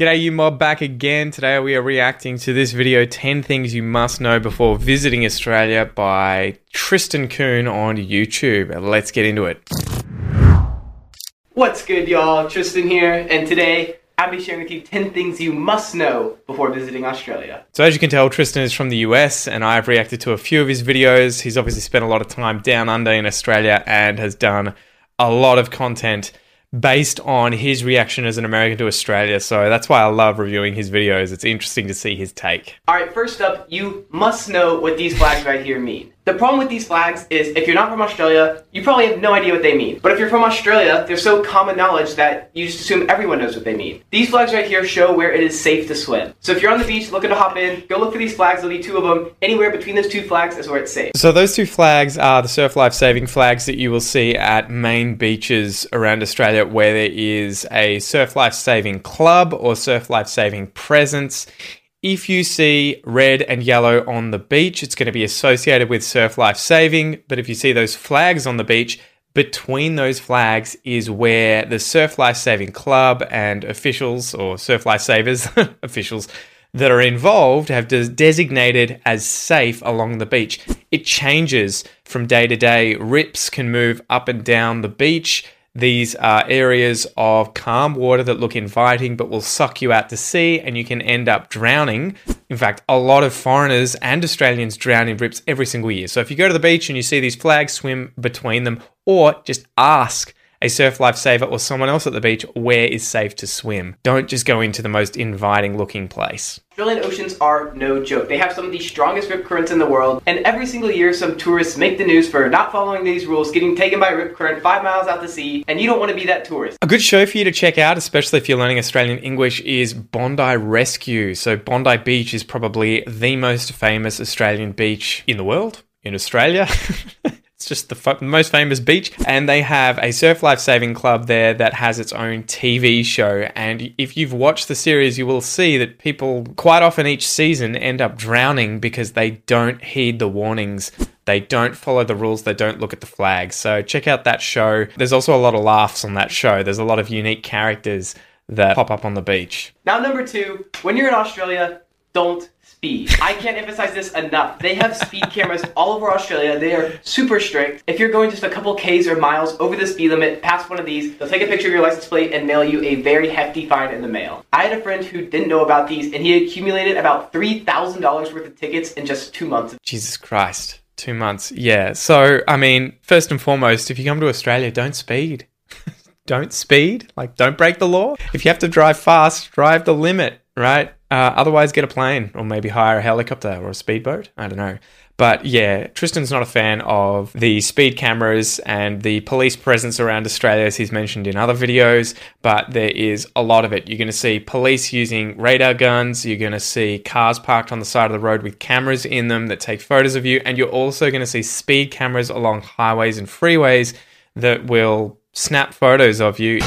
G'day, you mob, back again. Today we are reacting to this video 10 Things You Must Know Before Visiting Australia by Tristan Kuhn on YouTube. Let's get into it. What's good, y'all? Tristan here, and today I'll be sharing with you 10 things you must know before visiting Australia. So, as you can tell, Tristan is from the US, and I've reacted to a few of his videos. He's obviously spent a lot of time down under in Australia and has done a lot of content based on his reaction as an American to Australia. So that's why I love reviewing his videos. It's interesting to see his take. All right, first up, you must know what these flags right here mean. The problem with these flags is if you're not from Australia, you probably have no idea what they mean. But if you're from Australia, they're so common knowledge that you just assume everyone knows what they mean. These flags right here show where it is safe to swim. So if you're on the beach looking to hop in, go look for these flags. There'll be two of them. Anywhere between those two flags is where it's safe. So those two flags are the surf life saving flags that you will see at main beaches around Australia where there is a surf life saving club or surf life saving presence. If you see red and yellow on the beach, it's going to be associated with surf life saving. But if you see those flags on the beach, between those flags is where the Surf Life Saving Club and officials or Surf Life Savers officials that are involved have des- designated as safe along the beach. It changes from day to day. Rips can move up and down the beach. These are areas of calm water that look inviting but will suck you out to sea and you can end up drowning. In fact, a lot of foreigners and Australians drown in rips every single year. So if you go to the beach and you see these flags, swim between them or just ask a surf lifesaver or someone else at the beach where is safe to swim. Don't just go into the most inviting looking place. Australian oceans are no joke. They have some of the strongest rip currents in the world, and every single year some tourists make the news for not following these rules, getting taken by a rip current five miles out to sea, and you don't want to be that tourist. A good show for you to check out, especially if you're learning Australian English, is Bondi Rescue. So Bondi Beach is probably the most famous Australian beach in the world, in Australia. It's just the most famous beach, and they have a surf life saving club there that has its own TV show. And if you've watched the series, you will see that people quite often each season end up drowning because they don't heed the warnings. They don't follow the rules. They don't look at the flags. So check out that show. There's also a lot of laughs on that show. There's a lot of unique characters that pop up on the beach. Now, number two, when you're in Australia, don't speed. I can't emphasize this enough. They have speed cameras all over Australia. They are super strict. If you're going just a couple Ks or miles over the speed limit, past one of these, they'll take a picture of your license plate and mail you a very hefty fine in the mail. I had a friend who didn't know about these and he accumulated about $3,000 worth of tickets in just two months. Jesus Christ. Two months. Yeah. So, I mean, first and foremost, if you come to Australia, don't speed. don't speed. Like, don't break the law. If you have to drive fast, drive the limit, right? Uh, otherwise, get a plane or maybe hire a helicopter or a speedboat. I don't know. But yeah, Tristan's not a fan of the speed cameras and the police presence around Australia, as he's mentioned in other videos. But there is a lot of it. You're going to see police using radar guns. You're going to see cars parked on the side of the road with cameras in them that take photos of you. And you're also going to see speed cameras along highways and freeways that will snap photos of you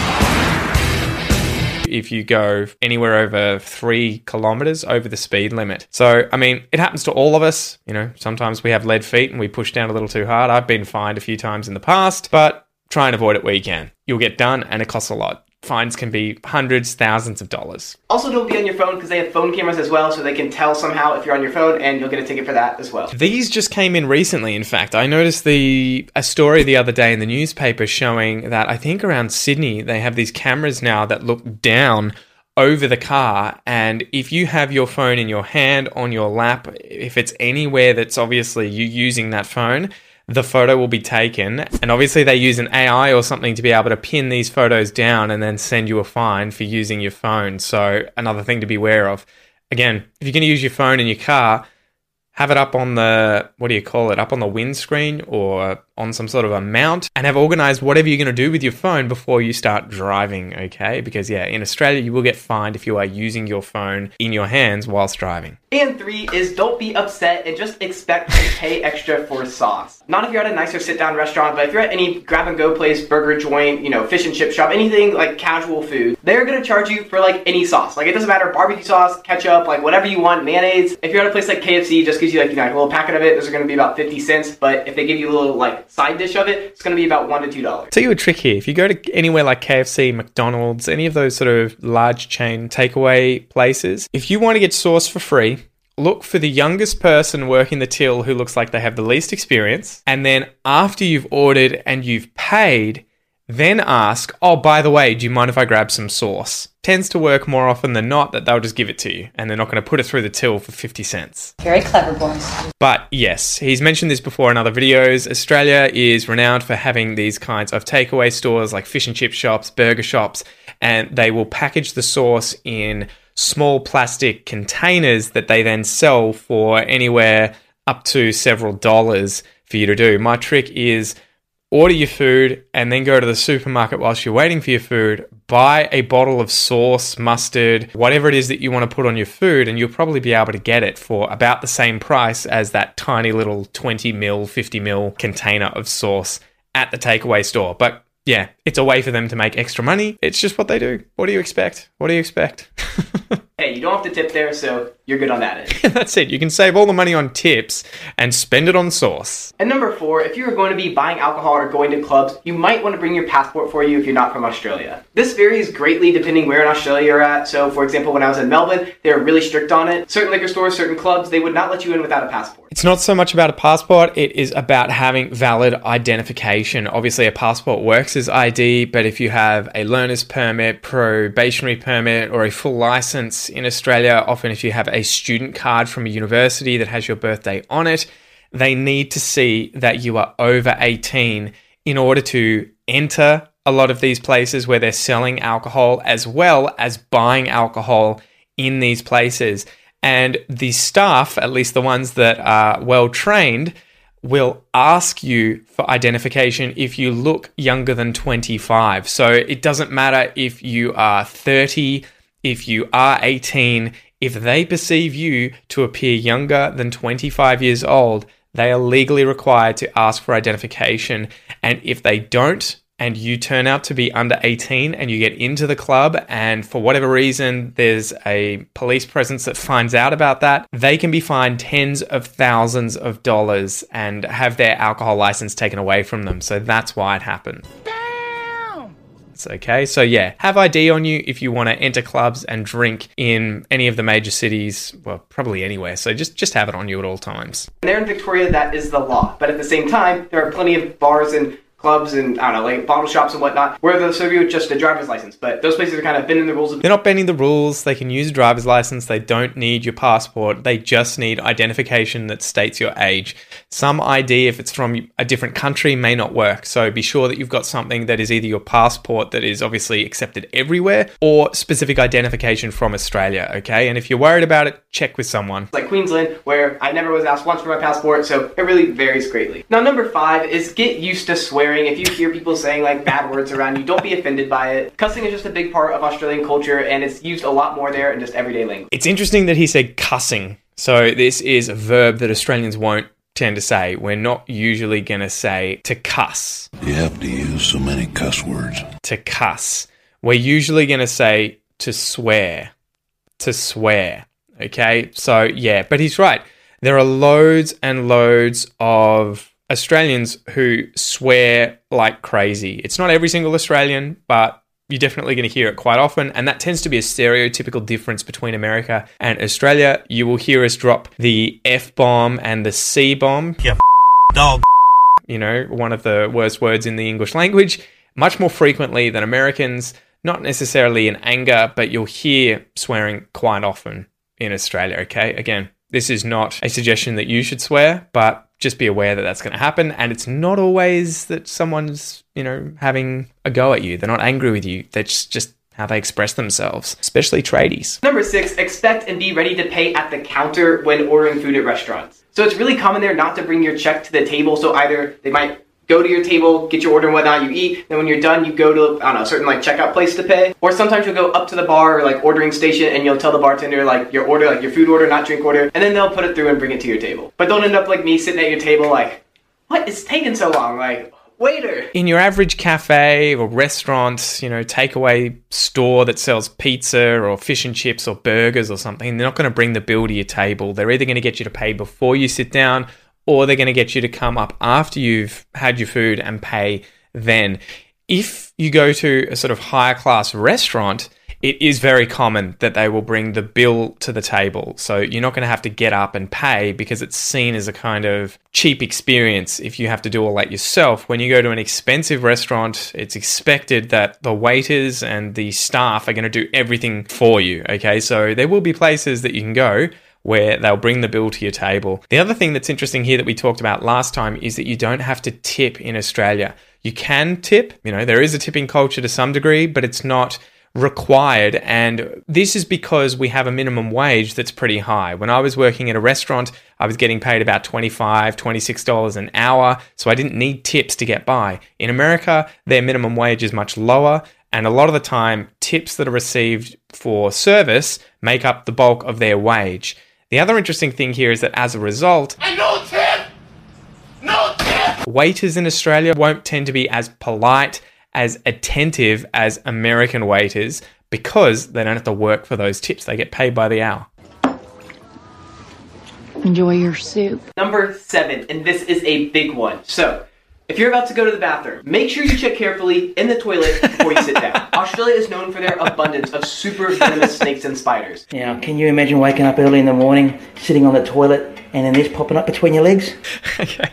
if you go anywhere over three kilometers over the speed limit. So, I mean, it happens to all of us. You know, sometimes we have lead feet and we push down a little too hard. I've been fined a few times in the past, but try and avoid it where you can. You'll get done and it costs a lot fines can be hundreds, thousands of dollars. Also, don't be on your phone because they have phone cameras as well, so they can tell somehow if you're on your phone, and you'll get a ticket for that as well. These just came in recently. In fact, I noticed the a story the other day in the newspaper showing that I think around Sydney they have these cameras now that look down over the car and if you have your phone in your hand on your lap if it's anywhere that's obviously you using that phone the photo will be taken. And obviously, they use an AI or something to be able to pin these photos down and then send you a fine for using your phone. So, another thing to be aware of. Again, if you're going to use your phone in your car, have it up on the what do you call it up on the windscreen or on some sort of a mount and have organized whatever you're going to do with your phone before you start driving okay? Because yeah in australia you will get fined if you are using your phone in your hands whilst driving. And three is don't be upset and just expect to pay extra for sauce not if you're at a nicer sit down restaurant but if you're at any grab and go place burger joint you know fish and chip shop anything like casual food they're going to charge you for like any sauce. Like it doesn't matter barbecue sauce ketchup like whatever you want mayonnaise. If you're at a place like kfc just gives you like, you know, a little packet of it. Those are going to be about 50 cents. But if they give you a little like side dish of it, it's going to be about one to two dollars. Tell you a trick here. If you go to anywhere like KFC, McDonald's, any of those sort of large chain takeaway places, if you want to get sauce for free, look for the youngest person working the till who looks like they have the least experience. And then after you've ordered and you've paid, then ask, oh, by the way, do you mind if I grab some sauce? Tends to work more often than not that they'll just give it to you and they're not going to put it through the till for 50 cents. Very clever, boys. But yes, he's mentioned this before in other videos. Australia is renowned for having these kinds of takeaway stores like fish and chip shops, burger shops, and they will package the sauce in small plastic containers that they then sell for anywhere up to several dollars for you to do. My trick is order your food and then go to the supermarket whilst you're waiting for your food, buy a bottle of sauce, mustard, whatever it is that you want to put on your food, and you'll probably be able to get it for about the same price as that tiny little 20 mil, 50 mil container of sauce at the takeaway store. But yeah, it's a way for them to make extra money. It's just what they do. What do you expect? What do you expect? you don't have to tip there, so you're good on that end. That's it. You can save all the money on tips and spend it on sauce. And number four, if you're going to be buying alcohol or going to clubs, you might want to bring your passport for you if you're not from Australia. This varies greatly depending where in Australia you're at. So, for example, when I was in Melbourne, they were really strict on it. Certain liquor stores, certain clubs, they would not let you in without a passport. It's not so much about a passport, it is about having valid identification. Obviously, a passport works as ID, but if you have a learner's permit, probationary permit, or a full license in Australia, often if you have a student card from a university that has your birthday on it, they need to see that you are over 18 in order to enter a lot of these places where they're selling alcohol as well as buying alcohol in these places. And the staff, at least the ones that are well trained, will ask you for identification if you look younger than 25. So it doesn't matter if you are 30, if you are 18, if they perceive you to appear younger than 25 years old, they are legally required to ask for identification. And if they don't, and you turn out to be under 18 and you get into the club, and for whatever reason there's a police presence that finds out about that, they can be fined tens of thousands of dollars and have their alcohol license taken away from them. So that's why it happened. Okay. So yeah, have ID on you if you want to enter clubs and drink in any of the major cities. Well, probably anywhere. So just just have it on you at all times. There in Victoria, that is the law. But at the same time, there are plenty of bars and clubs and I don't know, like bottle shops and whatnot, where they'll serve you with just a driver's license. But those places are kind of bending the rules. They're not bending the rules. They can use a driver's license. They don't need your passport. They just need identification that states your age. Some ID, if it's from a different country, may not work. So be sure that you've got something that is either your passport that is obviously accepted everywhere or specific identification from Australia. Okay. And if you're worried about it, check with someone. Like Queensland, where I never was asked once for my passport, so it really varies greatly. Now, number five is get used to swearing. If you hear people saying like bad words around you, don't be offended by it. Cussing is just a big part of Australian culture, and it's used a lot more there in just everyday language. It's interesting that he said cussing. So this is a verb that Australians won't tend to say. We're not usually going to say to cuss. You have to use so many cuss words. To cuss. We're usually going to say to swear. To swear. Okay? So, yeah, but he's right. There are loads and loads of Australians who swear like crazy. It's not every single Australian, but you're definitely going to hear it quite often. And that tends to be a stereotypical difference between America and Australia. You will hear us drop the F bomb and the C bomb. Yeah, dog. You know, one of the worst words in the English language, much more frequently than Americans. Not necessarily in anger, but you'll hear swearing quite often in Australia, okay? Again, this is not a suggestion that you should swear, but just be aware that that's going to happen. And it's not always that someone's, you know, having a go at you. They're not angry with you. That's just how they express themselves, especially tradies. Number six, expect and be ready to pay at the counter when ordering food at restaurants. So it's really common there not to bring your check to the table. So either they might go to your table, get your order and whatnot, you eat, then when you're done, you go to, I don't know, a certain like checkout place to pay. Or sometimes you'll go up to the bar or like ordering station and you'll tell the bartender like your order, like your food order, not drink order, and then they'll put it through and bring it to your table. But don't end up like me sitting at your table like, what is taking so long? Like, waiter. in your average cafe or restaurant, you know, takeaway store that sells pizza or fish and chips or burgers or something, they're not going to bring the bill to your table. They're either going to get you to pay before you sit down or they're going to get you to come up after you've had your food and pay then. If you go to a sort of higher class restaurant, it is very common that they will bring the bill to the table. So you're not going to have to get up and pay because it's seen as a kind of cheap experience if you have to do all that yourself. When you go to an expensive restaurant, it's expected that the waiters and the staff are going to do everything for you. Okay, so there will be places that you can go where they'll bring the bill to your table. The other thing that's interesting here that we talked about last time is that you don't have to tip in Australia. You can tip, you know, there is a tipping culture to some degree, but it's not required. And this is because we have a minimum wage that's pretty high. When I was working at a restaurant, I was getting paid about $25, $26 an hour. So I didn't need tips to get by. In America, their minimum wage is much lower. And a lot of the time, tips that are received for service make up the bulk of their wage. The other interesting thing here is that as a result, no tip! No tip! waiters in Australia won't tend to be as polite, as attentive as American waiters because they don't have to work for those tips. They get paid by the hour. Enjoy your soup. Number seven, and this is a big one. So, if you're about to go to the bathroom, make sure you check carefully in the toilet before you sit down. Australia is known for their abundance of super venomous snakes and spiders. Now, can you imagine waking up early in the morning, sitting on the toilet, and then this popping up between your legs? okay.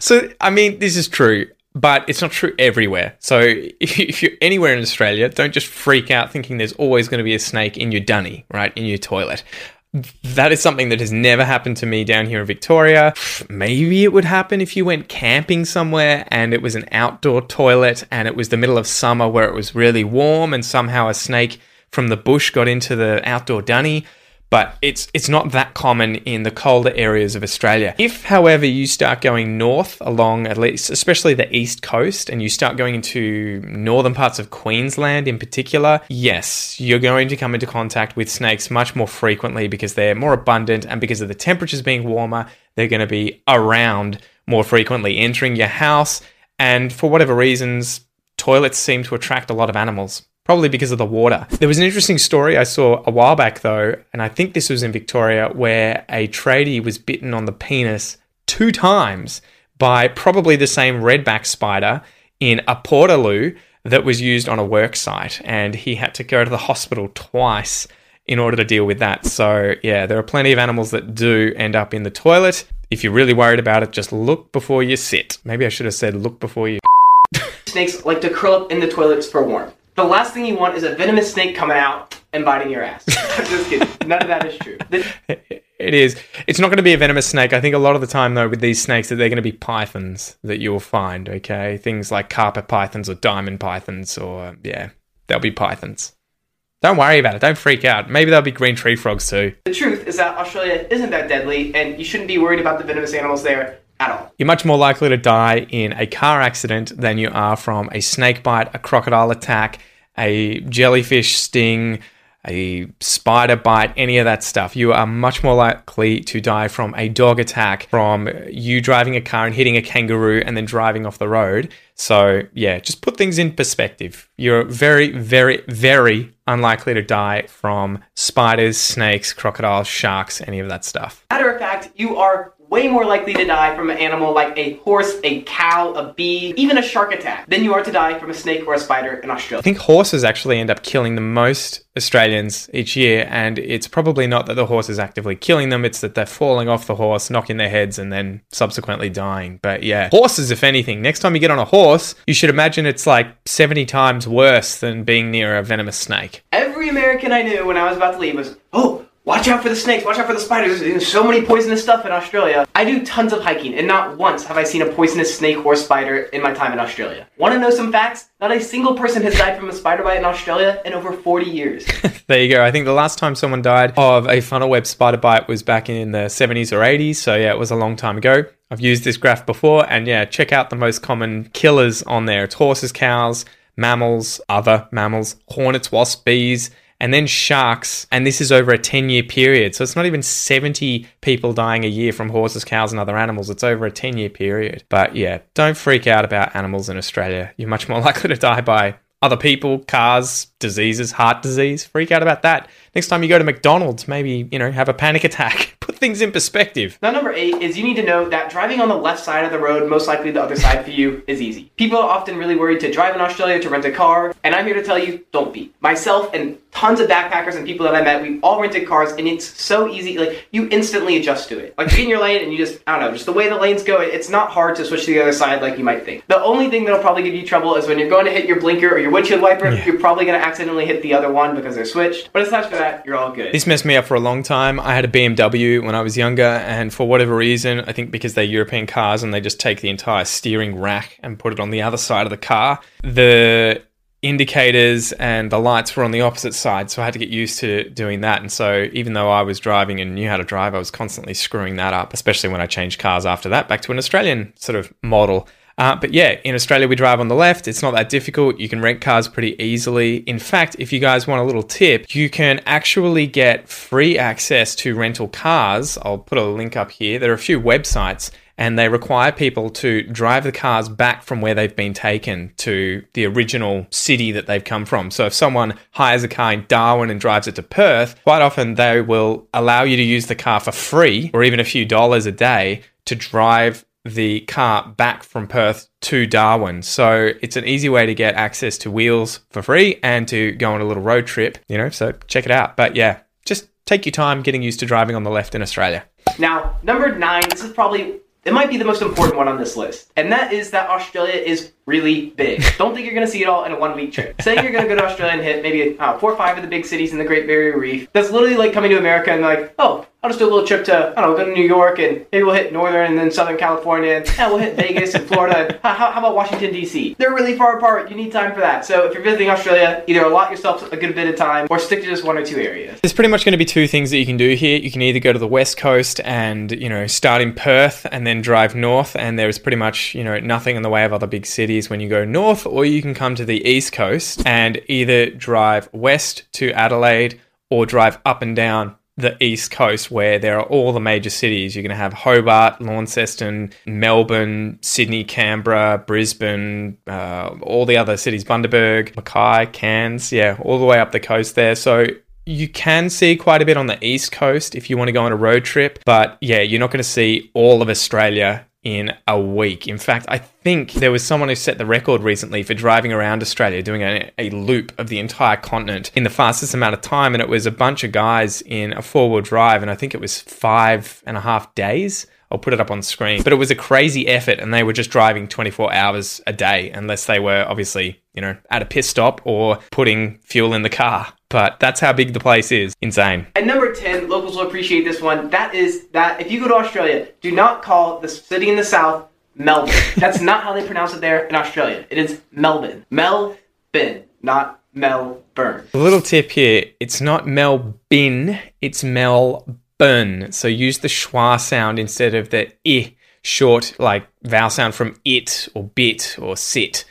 So, I mean, this is true, but it's not true everywhere. So, if, you, if you're anywhere in Australia, don't just freak out thinking there's always going to be a snake in your dunny, right, in your toilet. That is something that has never happened to me down here in Victoria. Maybe it would happen if you went camping somewhere and it was an outdoor toilet and it was the middle of summer where it was really warm and somehow a snake from the bush got into the outdoor dunny but it's it's not that common in the colder areas of Australia. If, however, you start going north along at least, especially the east coast, and you start going into northern parts of Queensland in particular, yes, you're going to come into contact with snakes much more frequently because they're more abundant and because of the temperatures being warmer, they're going to be around more frequently, entering your house, and for whatever reasons, toilets seem to attract a lot of animals probably because of the water. There was an interesting story I saw a while back though, and I think this was in Victoria, where a tradie was bitten on the penis two times by probably the same redback spider in a portaloo that was used on a work site, and he had to go to the hospital twice in order to deal with that. So, yeah, there are plenty of animals that do end up in the toilet. If you're really worried about it, just look before you sit. Maybe I should have said look before you. Snakes like to curl up in the toilets for warmth. The last thing you want is a venomous snake coming out and biting your ass. I'm just kidding. None of that is true. It is. It's not going to be a venomous snake. I think a lot of the time, though, with these snakes, that they're going to be pythons that you'll find. Okay, things like carpet pythons or diamond pythons, or yeah, they'll be pythons. Don't worry about it. Don't freak out. Maybe there'll be green tree frogs too. The truth is that Australia isn't that deadly, and you shouldn't be worried about the venomous animals there at all. You're much more likely to die in a car accident than you are from a snake bite, a crocodile attack, a jellyfish sting, a spider bite, any of that stuff. You are much more likely to die from a dog attack, from you driving a car and hitting a kangaroo and then driving off the road. So, yeah, just put things in perspective. You're very, very, very unlikely to die from spiders, snakes, crocodiles, sharks, any of that stuff. Matter of fact, you are way more likely to die from an animal like a horse, a cow, a bee, even a shark attack than you are to die from a snake or a spider in Australia. I think horses actually end up killing the most Australians each year, and it's probably not that the horse is actively killing them, it's that they're falling off the horse, knocking their heads, and then subsequently dying. But yeah, horses, if anything, next time you get on a horse, you should imagine it's like 70 times worse than being near a venomous snake. Every American I knew when I was about to leave was, oh, watch out for the snakes, watch out for the spiders. There's so many poisonous stuff in Australia. I do tons of hiking, and not once have I seen a poisonous snake or spider in my time in Australia. Want to know some facts? Not a single person has died from a spider bite in Australia in over 40 years. There you go. I think the last time someone died of a funnel web spider bite was back in the 70s or 80s. So yeah, it was a long time ago. I've used this graph before, and yeah, check out the most common killers on there. It's horses, cows, mammals, other mammals, hornets, wasps, bees, and then sharks. And this is over a 10 year period. So it's not even 70 people dying a year from horses, cows, and other animals. It's over a 10 year period. But yeah, don't freak out about animals in Australia. You're much more likely to die by other people, cars, diseases, heart disease. Freak out about that. Next time you go to McDonald's, maybe, you know, have a panic attack. Put things in perspective. Now, number eight is you need to know that driving on the left side of the road, most likely the other side for you, is easy. People are often really worried to drive in Australia to rent a car, and I'm here to tell you, don't be. Myself and tons of backpackers and people that I met, we've all rented cars, and it's so easy. Like, you instantly adjust to it. Like, you get in your lane, and you just, I don't know, just the way the lanes go, it's not hard to switch to the other side like you might think. The only thing that'll probably give you trouble is when you're going to hit your blinker or your windshield wiper, Yeah. you're probably going to accidentally hit the other one because they're switched. But aside from that, you're all good. This messed me up for a long time. I had a BMW when I was younger, and for whatever reason, I think because they're European cars and they just take the entire steering rack and put it on the other side of the car, the indicators and the lights were on the opposite side. So I had to get used to doing that. And so even though I was driving and knew how to drive, I was constantly screwing that up, especially when I changed cars after that back to an Australian sort of model. Uh, but yeah, in Australia, we drive on the left. It's not that difficult. You can rent cars pretty easily. In fact, if you guys want a little tip, you can actually get free access to rental cars. I'll put a link up here. There are a few websites, and they require people to drive the cars back from where they've been taken to the original city that they've come from. So if someone hires a car in Darwin and drives it to Perth, quite often they will allow you to use the car for free or even a few dollars a day to drive the car back from Perth to Darwin. So it's an easy way to get access to wheels for free and to go on a little road trip, you know, so check it out. But yeah, just take your time getting used to driving on the left in Australia. Now, number nine, this is probably, it might be the most important one on this list. And that is that Australia is really big. Don't think you're going to see it all in a one week trip. Say you're going to go to Australia and hit maybe uh, four or five of the big cities in the Great Barrier Reef. That's literally like coming to America and like, oh, I'll just do a little trip to, I don't know, go to New York and maybe we'll hit Northern and then Southern California and yeah, we'll hit Vegas and Florida. And how, how about Washington, D.C.? They're really far apart. You need time for that. So if you're visiting Australia, either allot yourself a good bit of time or stick to just one or two areas. There's pretty much going to be two things that you can do here. You can either go to the west coast and, you know, start in Perth and then drive north, and there's pretty much, you know, nothing in the way of other big cities when you go north, or you can come to the east coast and either drive west to Adelaide or drive up and down the east coast where there are all the major cities. You're going to have Hobart, Launceston, Melbourne, Sydney, Canberra, Brisbane, uh, all the other cities, Bundaberg, Mackay, Cairns, yeah, all the way up the coast there. So you can see quite a bit on the east coast if you want to go on a road trip, but yeah, you're not going to see all of Australia in a week. In fact, I think there was someone who set the record recently for driving around Australia, doing a, a loop of the entire continent in the fastest amount of time. And it was a bunch of guys in a four wheel drive, and I think it was five and a half days. I'll put it up on screen. But it was a crazy effort, and they were just driving 24 hours a day, unless they were obviously, you know, at a pit stop or putting fuel in the car. But that's how big the place is. Insane. And number 10, locals will appreciate this one. That is that if you go to Australia, do not call the city in the south Melbourne. That's not how they pronounce it there in Australia. It is Melbourne. Melbourne, not Melbourne. A little tip here it's not Melbourne, it's Melbourne. So use the schwa sound instead of the i short, like vowel sound from it or bit or sit.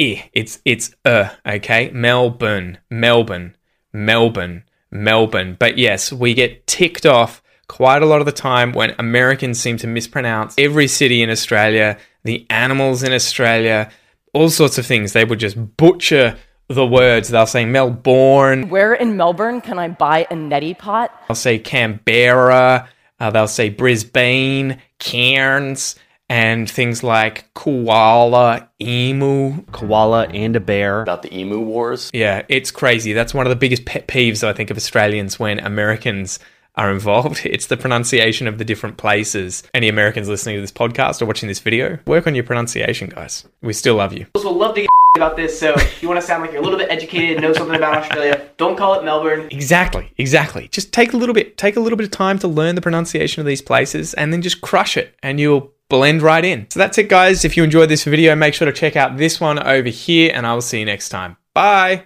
I. It's it's uh, okay? Melbourne, Melbourne, Melbourne, Melbourne. But yes, we get ticked off quite a lot of the time when Americans seem to mispronounce every city in Australia, the animals in Australia, all sorts of things. They would just butcher the words. They'll say Melbourne, Where in Melbourne can I buy a neti pot? they'll say Canberra, uh, they'll say Brisbane, Cairns, and things like koala, emu. koala and a bear. about the emu wars. Yeah, it's crazy. That's one of the biggest pet peeves I think of Australians when Americans are involved. It's the pronunciation of the different places. Any Americans listening to this podcast or watching this video, work on your pronunciation, guys. We still love you. Locals will love to get about this, so if you want to sound like you're a little bit educated, know something about Australia, don't call it Melbourne. Exactly, exactly. Just take a little bit, take a little bit of time to learn the pronunciation of these places, and then just crush it, and you'll blend right in. So that's it, guys. If you enjoyed this video, make sure to check out this one over here, and I will see you next time. Bye.